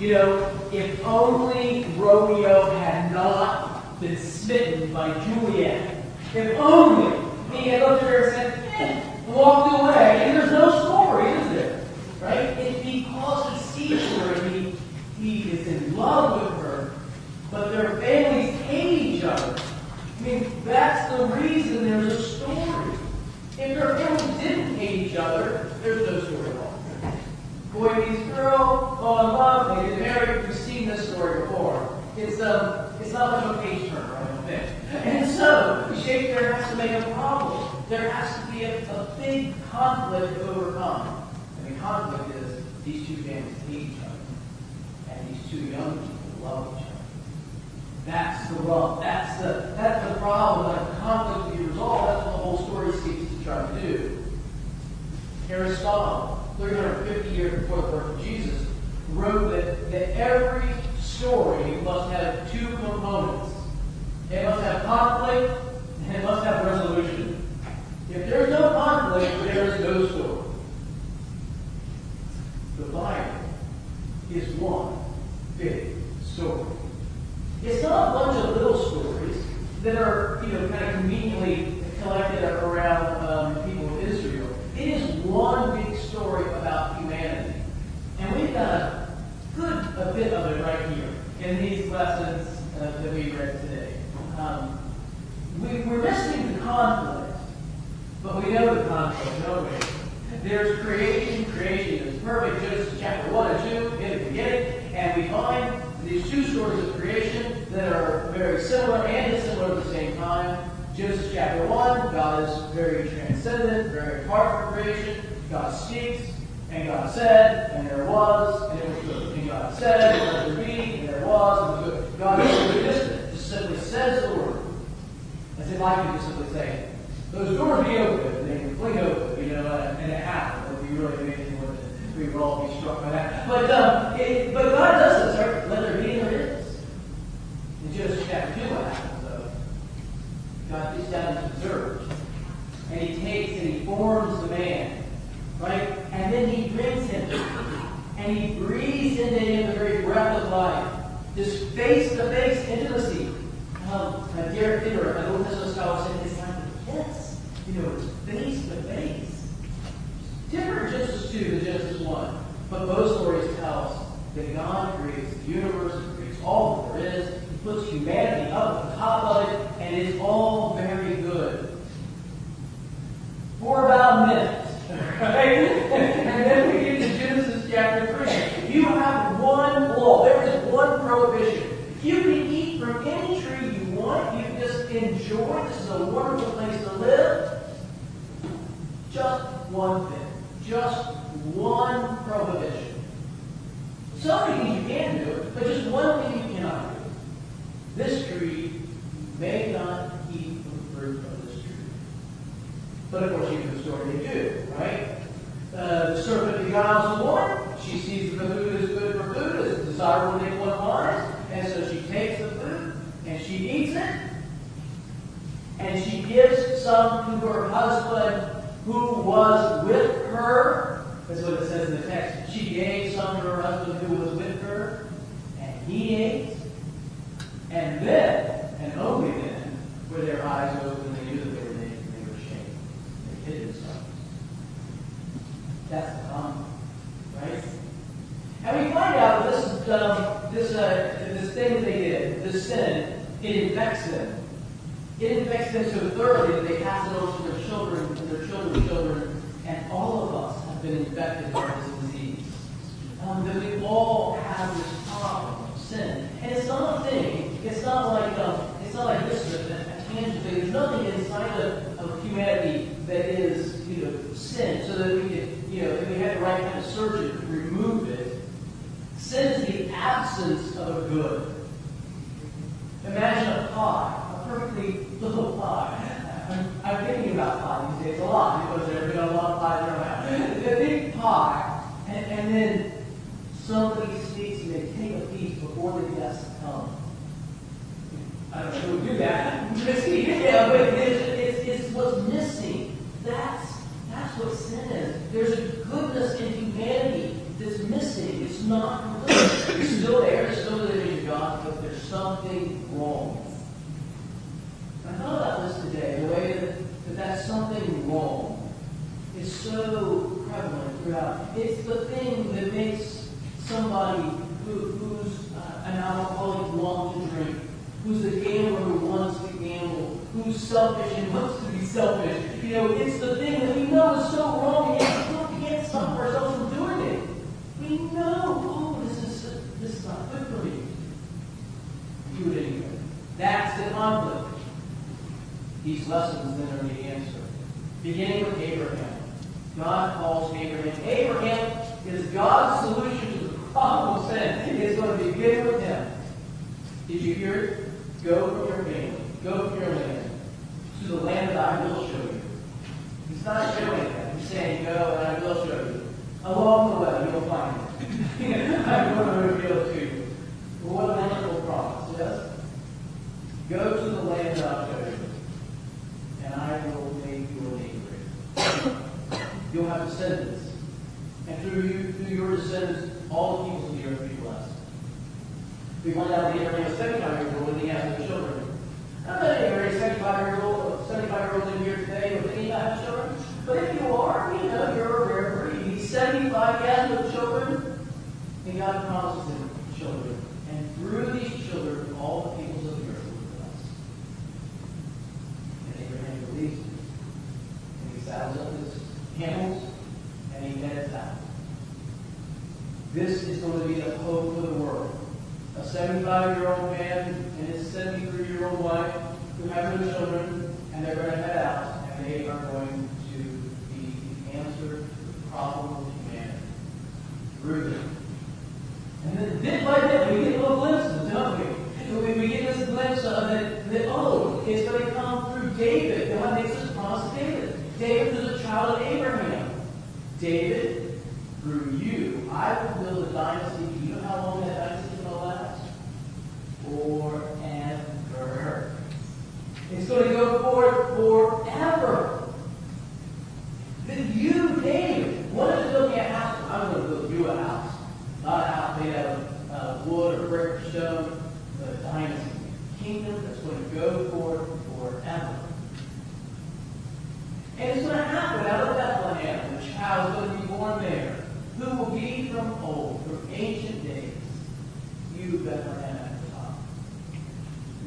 You know, if only Romeo had not been smitten by Juliet. If only he had looked at her and said, eh, walked away. And there's no story, is there? Right? It's because he sees her and he, he is in love with her. But their families hate each other. I mean, that's the reason there's a story. If their families didn't hate each other, there's no story at all. Boy meets girl, fall in love, they get married. We've seen this story before. It's um, it's not of a page turner, I don't think. And so, Shakespeare has to make a problem. There has to be a, big conflict to overcome. And the conflict is these two families hate each other, and these two young people love each other. That's the rub. That's the problem. That conflict to be resolved. That's what the whole story seeks to try to do. Aristotle, 350 years before the birth of Jesus, wrote that every story must have two components. It must have conflict and it must have resolution. If there's no conflict, there is no story. The Bible is one big story. It's not a bunch of little stories that are, you know, kind of conveniently collected around um, the people of Israel. It is one big story about humanity. And we've got a good a bit of it right here in these lessons uh, that we read today. Um, we, we're missing the conflict, but we know the conflict, don't we? There's creation. Creation is perfect. Genesis chapter 1 and 2 in the beginning. And we find these two stories of creation that are very similar and dissimilar at the same time. Genesis chapter 1, God is very transcendent, very apart from creation. God speaks, and God said, and there was, and it was good. And God said, and let there be, and there was, and it was good. God is simply distant, just simply says the word. As if I could just simply say, those doors be open, they can fling open, you know, and, it happened. It would be really amazing, wouldn't? We would all be struck by that. But, um, it, but God does this, let there be, and there is. In Genesis chapter 2, what happens, though? God gets down and observes. And he takes and he forms the man. Right? And then he brings him. And he breathes into him the very breath of life. This face to face intimacy. Um, Derek Kidner, an Old Testament scholar, said it's like a kiss. You know, it's face to face. Different Genesis 2 than Genesis 1. But both stories tell us that God creates the universe, creates all that there is, He puts humanity up on top of it, and it's all very good. For about a minute. Right? and then we get to Genesis chapter 3. You have one law. There is one prohibition. You can eat from any tree you want. You can just enjoy. This is a wonderful place to live. Just one thing. Just one prohibition. So many things you can do, but just one thing you cannot do. This tree may not eat the fruit of this tree. But of course, you know the story they do, right? Uh, the serpent beguiles the woman. She sees that the food is good for food, is desirable to make one wise, and so she takes the food and she eats it, and she gives some to her husband who was what it says in the text. She gave some to her husband who was with her, and he ate. And then, and only then, were their eyes opened, they knew that they were naked, and they were ashamed. They hid themselves. That's the conflict, right? And we find out this um, this uh, this thing that they did, this sin, it infects them. It infects them so thoroughly that they pass it on to their children and their children's children, and all of us have been infected by this disease. Um, that we all have this problem of sin, and it's not a thing. It's not like um, it's not like this is a, tangible thing. There's nothing inside of, humanity that is you know sin, so that we can you know if we had the right kind of surgery to remove it. Sin is the absence of a good. Imagine a pie, a perfectly little pie. I'm, thinking about pie these days a lot because there's been a lot of pies around. A big pie, and, and then somebody speaks and they take a piece before the guests come. I don't know who would do that. yeah, but it's, it's, it's what's missing. That's that's what sin is. There's a goodness in humanity that's missing. It's not It's the thing that makes somebody who, who's uh, an alcoholic want to drink, who's a gambler who wants to gamble, who's selfish and wants to be selfish. You know, it's the thing that we know is so wrong, yet we still can't stop ourselves from doing it. We know, oh, this is this is not good for me. Do it anyway. That's the conflict. These lessons then are the answer. Beginning with Abraham. God calls Abraham. Abraham is God's solution to the problem of sin. It's going to begin with him. Did you hear it? Go from your family. Go from your land. To the land that I will show you. He's not showing that. He's saying, go and I will show you. Along the way, you'll find it. I'm going to reveal it to you. Well, what a wonderful promise, yes? Go to the land that I'll show you and I will make your name great. You'll have descendants. And through you, through your descendants, all the peoples of the earth be blessed. We find out that Abraham was 75 years old when he has no children. I'm not any 75 years old, uh, 75 year old in here today with any have children. But if you are, you know you're a rare breed. He's 75, he has no children, and God promises him children. And through these children, all the peoples of the earth will be blessed. And Abraham believes it. And he saddles up his camels and he heads out. This is going to be the hope for the world. A 75 year old man and his 73 year old wife who have no children, and they're going to head out, and they are going to be the answer to the problem of humanity. Through them. And then bit by bit, we get little glimpses, don't we? We, we get this glimpse of it, that, oh, it's going to come through David. God makes this promise to David. David is a child of Abraham. David, through you, I will build a dynasty. Do you know how long that dynasty to last? Forever. It's going to go forward forever. Then you, David, what is building a house? I'm going to build you a house. Not a house made out of uh, wood or brick or stone, but a dynasty. Kingdom that's going to go forward forever. And it's going to happen out of Bethlehem. The child to be born there, who will be from old, from ancient days. You, Bethlehem, at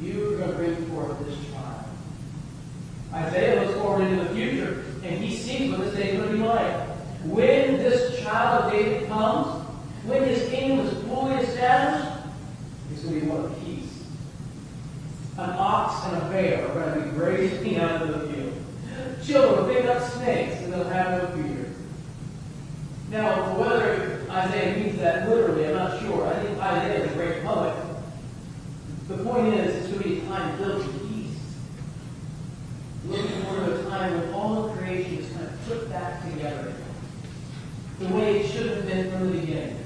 the. You are going to bring forth this child. Isaiah looks forward into the future, and he sees what this day is going to be like. When this child of David comes, when his kingdom is fully established, it's going to be one of peace. An ox and a bear are going to be grazing out of the field. Children will pick up snakes and they'll have no fear. Now, whether Isaiah means that literally, I'm not sure. I think Isaiah is a great poet. The point is, it's going to be a time with peace. Looking forward to a time when all of creation is kind of put back together the way it should have been from the beginning.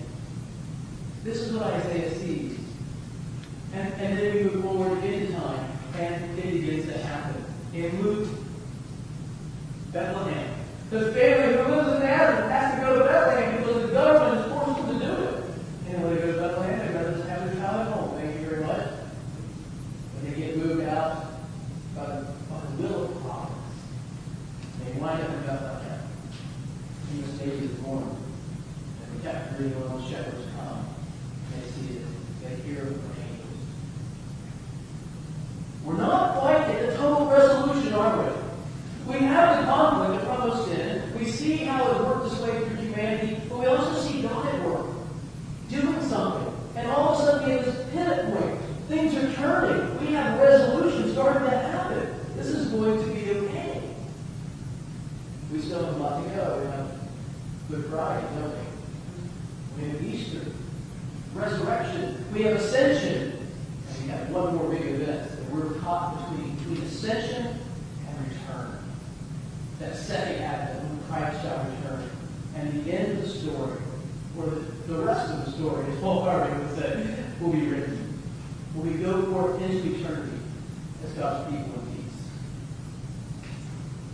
This is what Isaiah sees. And, and then we move forward into time, and it begins to happen. In Luke, Bethlehem. The family who lives in Nazareth has to go to Bethlehem because the government is forced them to do it. And when they go to Bethlehem, they'd rather just have their child at home. Thank you very much. When they get moved out by the, by the will of providence, they wind up in Bethlehem. Jesus Baby is born. And the 3 when the shepherds come. They see it. They hear it from angels. We're not quite at the total resolution, are we? We have the conflict of promised sin. We see how it worked its way through humanity, but we also see God at work, doing something. And all of a sudden, we have this pivot point. Things are turning. We have resolution starting to happen. This is going to be okay. We still have a lot to go. We have Good Friday, don't we? We have Easter, resurrection. We have ascension. And we have one more big event that we're caught between, between ascension and return. That second advent when Christ shall return. And the end of the story, or the, rest of the story, as Paul Harvey would say, will be written. Will we go forth into eternity as God's people in peace.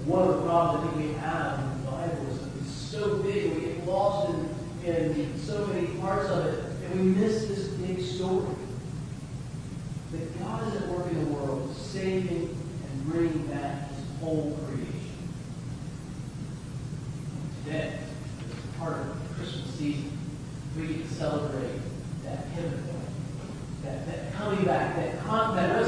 One of the problems I think we have in the Bible is that it's so big, we get lost in, in so many parts of it, and we miss this big story. That God is at work in the world, saving and bringing back his whole creation. part of We celebrate that pivot point, that, that coming back, that that